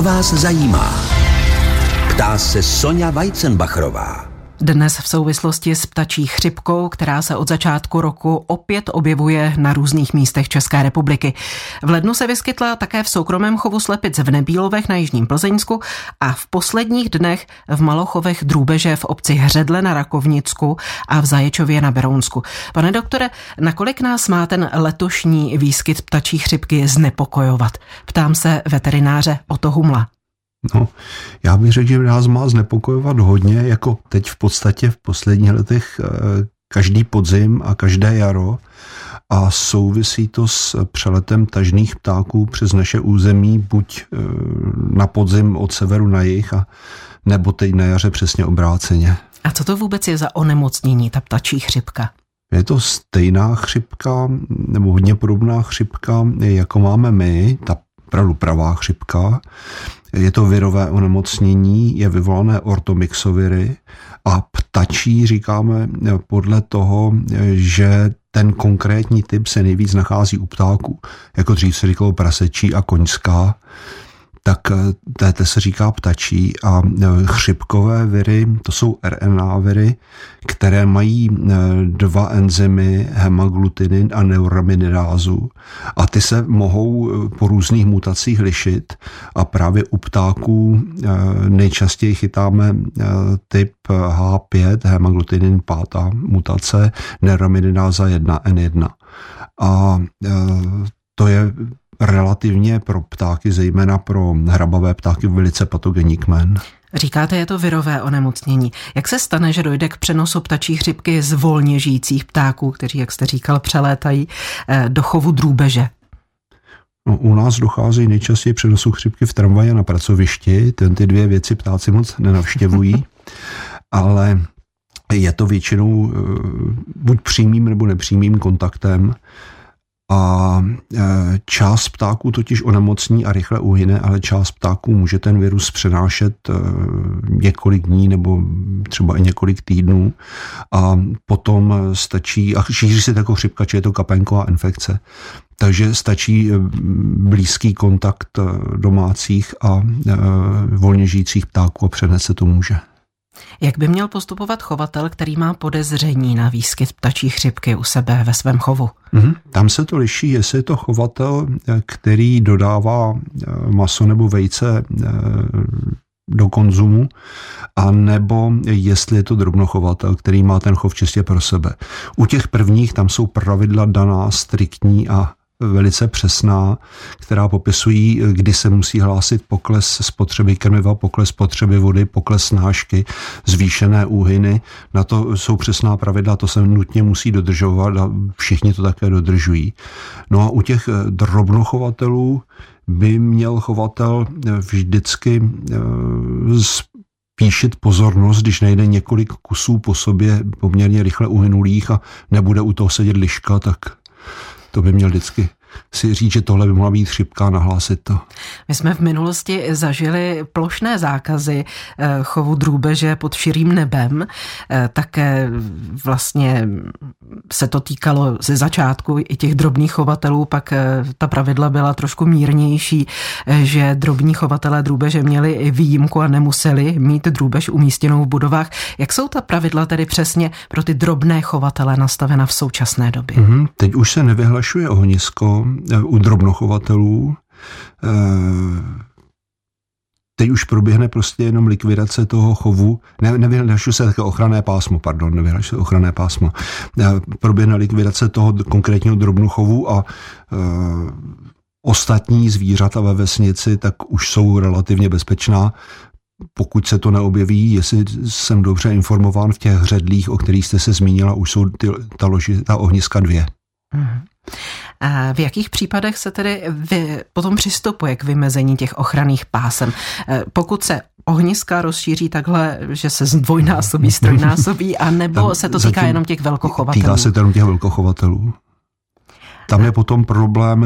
Co vás zajímá? Ptá se Sonja Weizenbachrová. Dnes v souvislosti s ptačí chřipkou, která se od začátku roku opět objevuje na různých místech České republiky. V lednu se vyskytla také v soukromém chovu slepic v Nebílovech na Jižním Plzeňsku a v posledních dnech v Malochovech Drůbeže v obci Hředle na Rakovnicku a v Zaječově na Berounsku. Pane doktore, nakolik nás má ten letošní výskyt ptačí chřipky znepokojovat? Ptám se veterináře Oto Humla. No, já bych řekl, že nás má znepokojovat hodně, jako teď v podstatě v posledních letech eh, každý podzim a každé jaro a souvisí to s přeletem tažných ptáků přes naše území, buď eh, na podzim od severu na jih, a nebo teď na jaře přesně obráceně. A co to vůbec je za onemocnění, ta ptačí chřipka? Je to stejná chřipka, nebo hodně podobná chřipka, jako máme my, ta opravdu pravá chřipka. Je to virové onemocnění, je vyvolané ortomixoviry a ptačí říkáme podle toho, že ten konkrétní typ se nejvíc nachází u ptáků. Jako dřív se říkalo prasečí a koňská tak eh, té se říká ptačí a eh, chřipkové viry, to jsou RNA viry, které mají eh, dva enzymy, hemaglutinin a neuraminidázu a ty se mohou po různých mutacích lišit a právě u ptáků nejčastěji chytáme typ H5, hemaglutinin pátá mutace, neuraminidáza 1, N1. A to je relativně pro ptáky, zejména pro hrabavé ptáky, velice patogenní kmen. Říkáte, je to virové onemocnění. Jak se stane, že dojde k přenosu ptačí chřipky z volně žijících ptáků, kteří, jak jste říkal, přelétají eh, do chovu drůbeže? No, u nás dochází nejčastěji přenosu chřipky v tramvaji a na pracovišti. Ten ty dvě věci ptáci moc nenavštěvují, ale je to většinou eh, buď přímým nebo nepřímým kontaktem a e, část ptáků totiž onemocní a rychle uhyne, ale část ptáků může ten virus přenášet e, několik dní nebo třeba i několik týdnů a potom stačí, a šíří se jako chřipka, či je to kapenková infekce. Takže stačí e, blízký kontakt domácích a volně žijících ptáků a přenést se to může. Jak by měl postupovat chovatel, který má podezření na výskyt ptačí chřipky u sebe ve svém chovu? Mm-hmm. Tam se to liší, jestli je to chovatel, který dodává eh, maso nebo vejce eh, do konzumu, a nebo jestli je to drobnochovatel, který má ten chov čistě pro sebe. U těch prvních tam jsou pravidla daná, striktní a velice přesná, která popisují, kdy se musí hlásit pokles spotřeby krmiva, pokles spotřeby vody, pokles snášky, zvýšené úhyny. Na to jsou přesná pravidla, to se nutně musí dodržovat a všichni to také dodržují. No a u těch drobnochovatelů by měl chovatel vždycky eh, píšit pozornost, když najde několik kusů po sobě poměrně rychle uhynulých a nebude u toho sedět liška, tak to by měl vždycky si říct, že tohle by mohla být chřipka a nahlásit to. My jsme v minulosti zažili plošné zákazy eh, chovu drůbeže pod širým nebem. Eh, také vlastně se to týkalo ze začátku i těch drobných chovatelů, pak eh, ta pravidla byla trošku mírnější, že drobní chovatelé drůbeže měli i výjimku a nemuseli mít drůbež umístěnou v budovách. Jak jsou ta pravidla tedy přesně pro ty drobné chovatele nastavena v současné době? Mm-hmm. Teď už se nevyhlašuje ohnisko, u drobnochovatelů. Eh, teď už proběhne prostě jenom likvidace toho chovu. Ne, nevyhlašuje se také ochranné pásmo, pardon, nevyhlašuje se ochranné pásmo. Eh, proběhne likvidace toho konkrétního drobnochovu a e, ostatní zvířata ve vesnici tak už jsou relativně bezpečná, pokud se to neobjeví, jestli jsem dobře informován v těch hředlích, o kterých jste se zmínila, už jsou ty, ta, loži, ta ohniska dvě. Hmm. V jakých případech se tedy vy, potom přistupuje k vymezení těch ochranných pásem? E, pokud se ohniska rozšíří takhle, že se zdvojnásobí, strojnásobí, anebo se to týká jenom těch velkochovatelů? Týká se to jenom těch velkochovatelů. Tam je potom problém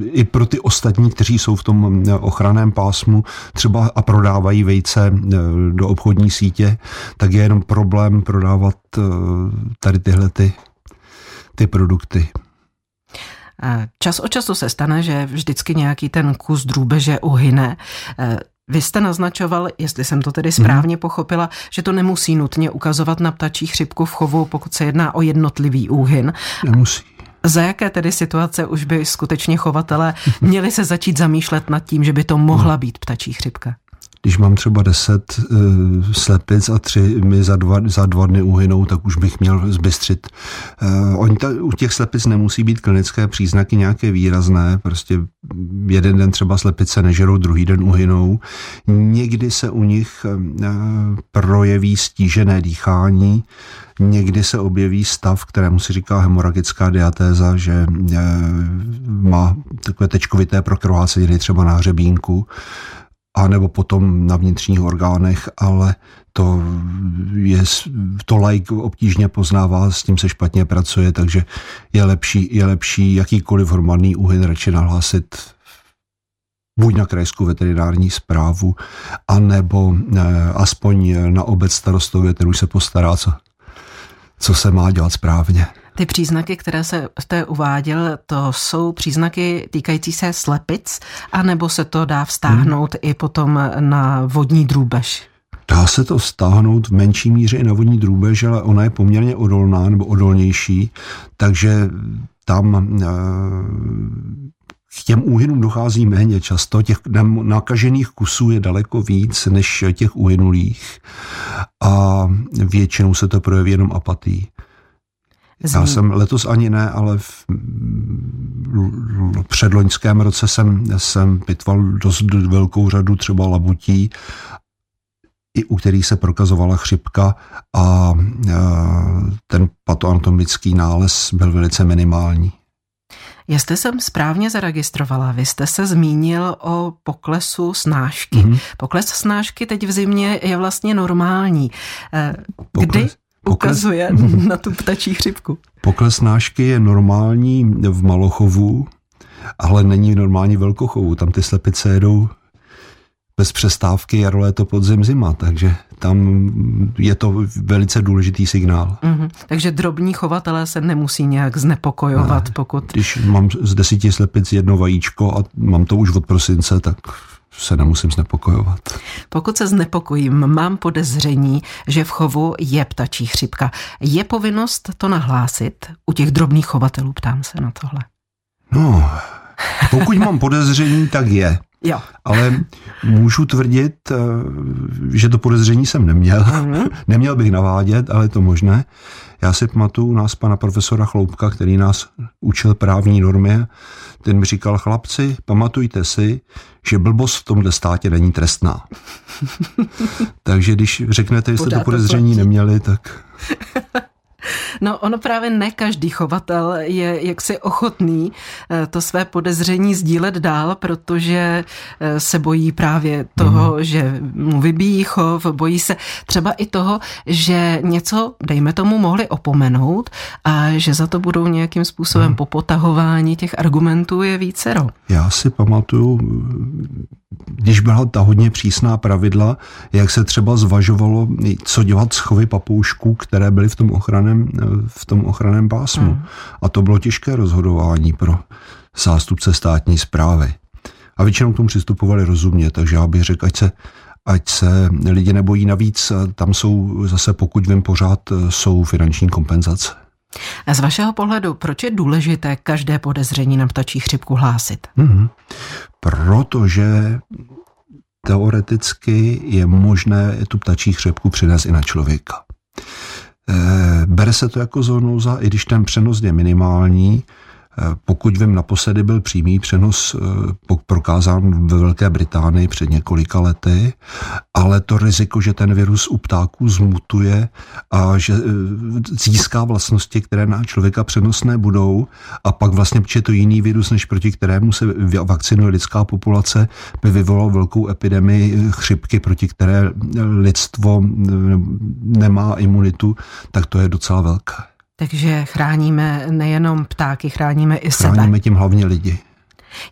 i pro ty ostatní, kteří jsou v tom ochranném pásmu třeba a prodávají vejce e, do obchodní sítě, tak je jenom problém prodávat e, tady tyhle ty, ty produkty. Čas od času se stane, že vždycky nějaký ten kus drůbeže uhyne. Vy jste naznačoval, jestli jsem to tedy správně hmm. pochopila, že to nemusí nutně ukazovat na ptačí chřipku v chovu, pokud se jedná o jednotlivý úhyn. Nemusí. Za jaké tedy situace už by skutečně chovatelé měli se začít zamýšlet nad tím, že by to mohla být ptačí chřipka? Když mám třeba deset uh, slepic a tři mi za dva, za dva dny uhynou, tak už bych měl zbystřit. Uh, oni ta, u těch slepic nemusí být klinické příznaky nějaké výrazné, prostě jeden den třeba slepice nežerou, druhý den uhynou. Někdy se u nich uh, projeví stížené dýchání, Někdy se objeví stav, kterému se říká hemoragická diatéza, že má takové tečkovité prokroháceniny třeba na hřebínku a nebo potom na vnitřních orgánech, ale to je, to like obtížně poznává, s tím se špatně pracuje, takže je lepší, je lepší jakýkoliv hromadný úhyn radši nahlásit buď na krajskou veterinární zprávu, anebo eh, aspoň na obec starostově, ten už se postará, co, co se má dělat správně. Ty příznaky, které se jste uváděl, to jsou příznaky týkající se slepic, anebo se to dá vztáhnout hmm. i potom na vodní drůbež? Dá se to stáhnout v menší míře i na vodní drůbež, ale ona je poměrně odolná nebo odolnější, takže tam eh, k těm úhynům dochází méně často, těch nakažených kusů je daleko víc než těch uhynulých a většinou se to projeví jenom apatí. Já jsem letos ani ne, ale v předloňském roce jsem, jsem pitval dost velkou řadu třeba labutí, i u kterých se prokazovala chřipka a ten patoanatomický nález byl velice minimální. Jestli jsem správně zaregistrovala, vy jste se zmínil o poklesu snášky. Mm-hmm. Pokles snášky teď v zimě je vlastně normální. Eh, kdy, Pokles ukazuje na tu ptačí chřipku. Pokles nášky je normální v malochovu, ale není normální velkochovu. Tam ty slepice jedou bez přestávky jaro, léto, podzim, zima, takže tam je to velice důležitý signál. Mm-hmm. Takže drobní chovatelé se nemusí nějak znepokojovat, ne. pokud... Když mám z desíti slepic jedno vajíčko a mám to už od prosince, tak se nemusím znepokojovat. Pokud se znepokojím, mám podezření, že v chovu je ptačí chřipka. Je povinnost to nahlásit? U těch drobných chovatelů ptám se na tohle. No, pokud mám podezření, tak je. Jo. Ale můžu tvrdit, eh, že to podezření jsem neměl. Mm-hmm. neměl bych navádět, ale je to možné. Já si pamatuju nás pana profesora Chloupka, který nás učil právní normě. Ten mi říkal, chlapci, pamatujte si, že blbost v tomhle státě není trestná. Takže když řeknete, že jste to podezření neměli, tak... No ono právě ne každý chovatel je jaksi ochotný eh, to své podezření sdílet dál, protože eh, se bojí právě toho, mm. že mu vybíjí chov, bojí se třeba i toho, že něco, dejme tomu, mohli opomenout a že za to budou nějakým způsobem mm. popotahování těch argumentů je vícero. Já si pamatuju, když byla ta hodně přísná pravidla, jak se třeba zvažovalo, co dělat s chovy papoušků, které byly v tom ochranném, v tom ochranném pásmu. Hmm. A to bylo těžké rozhodování pro zástupce státní zprávy. A většinou k tomu přistupovali rozumně, takže já bych řekl, ať se, ať se lidi nebojí navíc, tam jsou zase, pokud vím, pořád jsou finanční kompenzace. A z vašeho pohledu, proč je důležité každé podezření na ptačí chřipku hlásit? Mm-hmm. Protože teoreticky je možné tu ptačí chřipku přinést i na člověka. E, bere se to jako zoonóza, i když ten přenos je minimální, pokud vím, naposledy byl přímý přenos eh, prokázán ve Velké Británii před několika lety, ale to riziko, že ten virus u ptáků zmutuje a že eh, získá vlastnosti, které na člověka přenosné budou a pak vlastně, protože to jiný virus, než proti kterému se vakcinuje lidská populace, by vyvolal velkou epidemii chřipky, proti které lidstvo nemá imunitu, tak to je docela velké. Takže chráníme nejenom ptáky, chráníme i sebe. Chráníme tím hlavně lidi.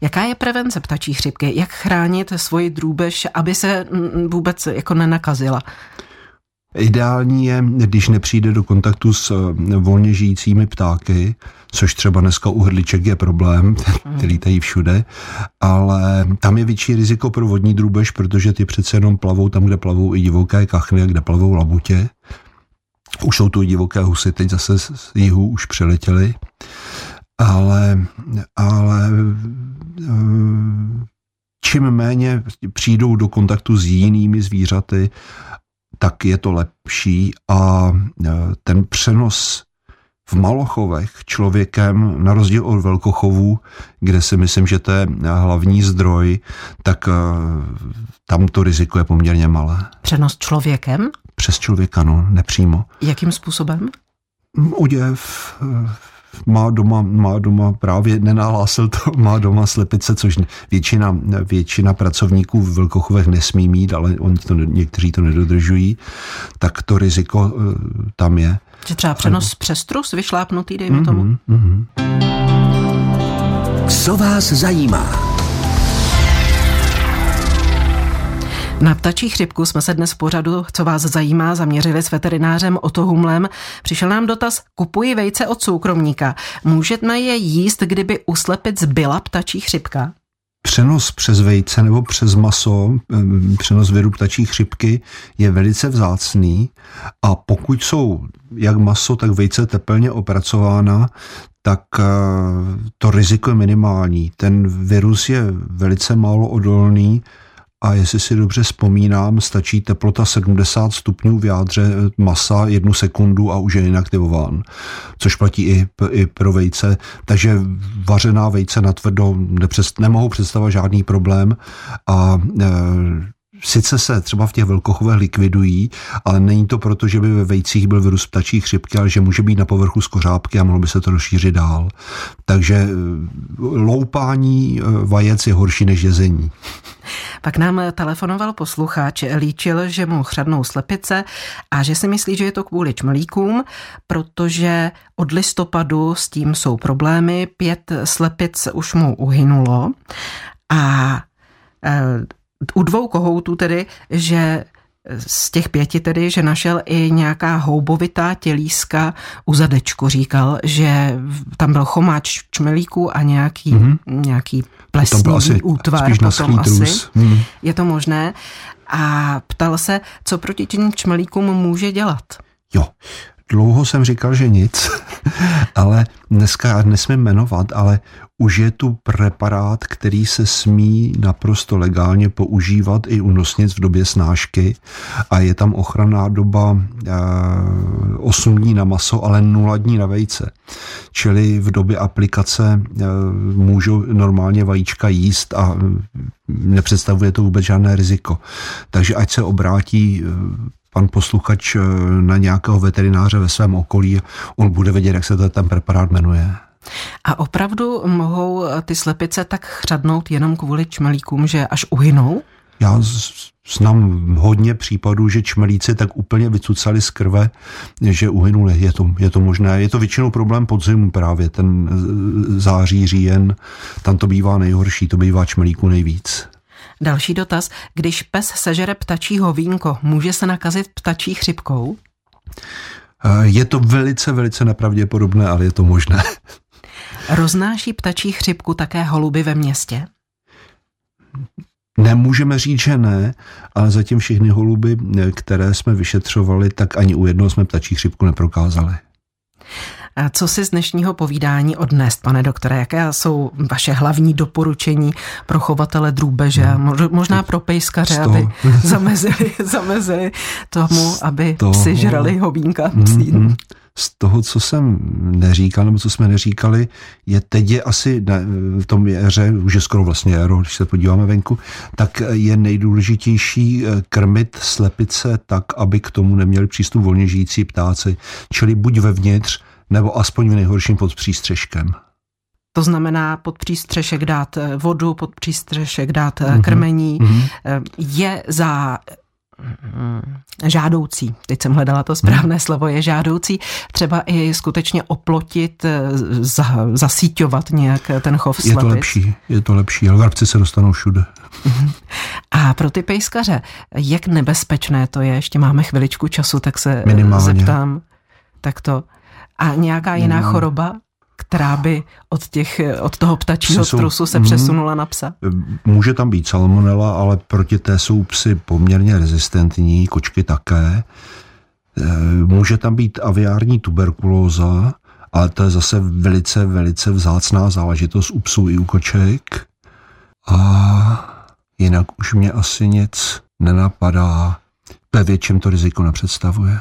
Jaká je prevence ptačí chřipky? Jak chránit svoji drůbež, aby se vůbec jako nenakazila? Ideální je, když nepřijde do kontaktu s eh, volně žijícími ptáky, což třeba dneska u hrdliček je problém, který tady všude, ale tam je větší riziko pro vodní drůbež, protože ty přece jenom plavou tam, kde plavou i divoké kachny, kde plavou labutě. Už jsou tu divoké husy, teď zase z jihu už přiletěly. Ale, ale eh, čím méně přijdou do kontaktu s jinými zvířaty, tak je to lepší a e, ten přenos v malochovech člověkem, na rozdíl od velkochovů, kde si myslím, že to je hlavní zdroj, tak e, tam to riziko je poměrně malé. Přenos člověkem? Přes člověka, no, nepřímo. Jakým způsobem? Oděv, e, má doma, má doma právě nenahlásil to, má doma slepice, což většina, většina pracovníků v Velkochovech nesmí mít, ale oni to, někteří to nedodržují, tak to riziko uh, tam je. Že třeba přenos ano. přes trus vyšlápnutý, dejme mm-hmm, tomu. Mm-hmm. Co vás zajímá? Na ptačí chřipku jsme se dnes v pořadu, co vás zajímá, zaměřili s veterinářem Otto Humlem. Přišel nám dotaz, kupuji vejce od soukromníka. Můžeme je jíst, kdyby u slepic byla ptačí chřipka? Přenos přes vejce nebo přes maso, přenos viru ptačí chřipky je velice vzácný a pokud jsou jak maso, tak vejce tepelně opracována, tak eh, to riziko je minimální. Ten virus je velice málo odolný, a jestli si dobře vzpomínám, stačí teplota 70 stupňů v jádře masa jednu sekundu a už je inaktivován, což platí i, i pro vejce. Takže vařená vejce na tvrdo nepřest, nemohou představovat žádný problém a e, sice se třeba v těch velkochovech likvidují, ale není to proto, že by ve vejcích byl virus ptačí chřipky, ale že může být na povrchu skořápky a mohlo by se to rozšířit dál. Takže e, loupání vajec je horší než jezení. Pak nám telefonoval posluchač, líčil, že mu chřadnou slepice a že si myslí, že je to kvůli čmelíkům, protože od listopadu s tím jsou problémy. Pět slepic už mu uhynulo a e, u dvou kohoutů tedy, že z těch pěti tedy, že našel i nějaká houbovitá tělíska u zadečku. Říkal, že tam byl chomáč čmelíků a nějaký, mm-hmm. nějaký plesnivý asi, útvar. Spíš potom asi. Mm. Je to možné. A ptal se, co proti těm čmelíkům může dělat. Jo, dlouho jsem říkal, že nic, ale dneska nesmím jmenovat, ale už je tu preparát, který se smí naprosto legálně používat i u nosnic v době snášky a je tam ochranná doba 8 dní na maso, ale 0 dní na vejce. Čili v době aplikace můžou normálně vajíčka jíst a nepředstavuje to vůbec žádné riziko. Takže ať se obrátí pan posluchač na nějakého veterináře ve svém okolí, on bude vědět, jak se ten preparát jmenuje. A opravdu mohou ty slepice tak chřadnout jenom kvůli čmelíkům, že až uhynou? Já znám hodně případů, že čmelíci tak úplně vycucali z krve, že uhynuli. Je to, je to možné. Je to většinou problém podzimu právě, ten září, říjen, tam to bývá nejhorší, to bývá čmelíku nejvíc. Další dotaz. Když pes sežere ptačího vínko, může se nakazit ptačí chřipkou? Je to velice, velice nepravděpodobné, ale je to možné. Roznáší ptačí chřipku také holuby ve městě? Nemůžeme říct, že ne, ale zatím všechny holuby, které jsme vyšetřovali, tak ani u jednoho jsme ptačí chřipku neprokázali. A co si z dnešního povídání odnést, pane doktore? Jaké jsou vaše hlavní doporučení pro chovatele drůbeže no, možná pro pejskaře, toho... aby zamezili, zamezili tomu, aby toho... psi žrali hovínka Mm-hmm z toho, co jsem neříkal, nebo co jsme neříkali, je teď je asi ne, v tom jaře, už je skoro vlastně jaro, když se podíváme venku, tak je nejdůležitější eh, krmit slepice tak, aby k tomu neměli přístup volně žijící ptáci, čili buď vevnitř, nebo aspoň v nejhorším pod přístřeškem. To znamená pod přístřešek dát eh, vodu, pod přístřešek dát mm-hmm. krmení. Mm-hmm. Je za žádoucí, teď jsem hledala to správné hmm. slovo, je žádoucí třeba i skutečně oplotit, za, zasíťovat nějak ten chov slepic. Je to lepší, je to lepší, ale vrabci se dostanou všude. A pro ty pejskaře, jak nebezpečné to je, ještě máme chviličku času, tak se Minimálně. zeptám. Tak to. A nějaká jiná Minimálně. choroba? Která by od, těch, od toho ptačího jsou, trusu se mm, přesunula na psa? Může tam být salmonela, ale proti té jsou psy poměrně rezistentní, kočky také. E, může tam být aviární tuberkulóza, ale to je zase velice, velice vzácná záležitost u psů i u koček. A jinak už mě asi nic nenapadá. Ve větším to riziko nepředstavuje.